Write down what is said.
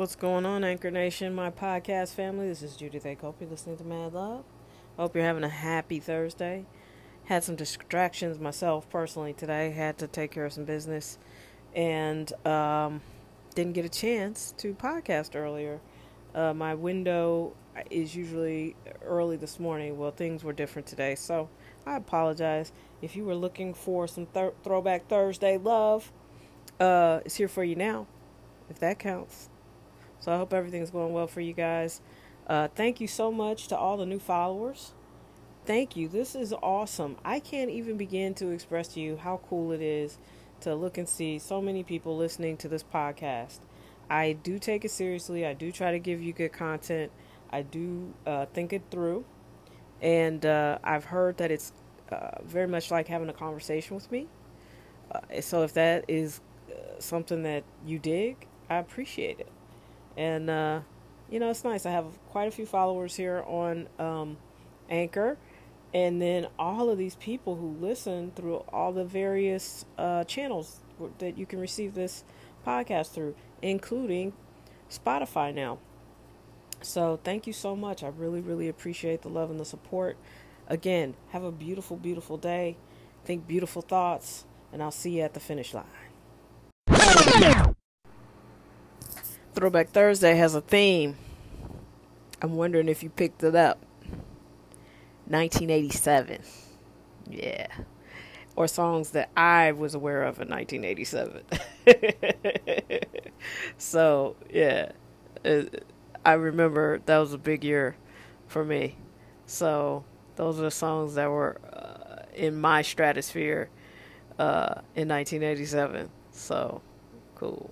What's going on, Anchor Nation, my podcast family? This is Judith A. Cope. You're listening to Mad Love. Hope you're having a happy Thursday. Had some distractions myself personally today. Had to take care of some business and um, didn't get a chance to podcast earlier. Uh, my window is usually early this morning. Well, things were different today, so I apologize. If you were looking for some th- Throwback Thursday love, uh, it's here for you now, if that counts. So I hope everything's going well for you guys. Uh, thank you so much to all the new followers. Thank you. This is awesome. I can't even begin to express to you how cool it is to look and see so many people listening to this podcast. I do take it seriously. I do try to give you good content. I do uh, think it through. And uh, I've heard that it's uh, very much like having a conversation with me. Uh, so if that is uh, something that you dig, I appreciate it. And, uh, you know, it's nice. I have quite a few followers here on um, Anchor. And then all of these people who listen through all the various uh, channels that you can receive this podcast through, including Spotify now. So thank you so much. I really, really appreciate the love and the support. Again, have a beautiful, beautiful day. Think beautiful thoughts, and I'll see you at the finish line. Throwback Thursday has a theme. I'm wondering if you picked it up. 1987. Yeah. Or songs that I was aware of in 1987. so, yeah. I remember that was a big year for me. So, those are songs that were uh, in my stratosphere uh, in 1987. So, cool.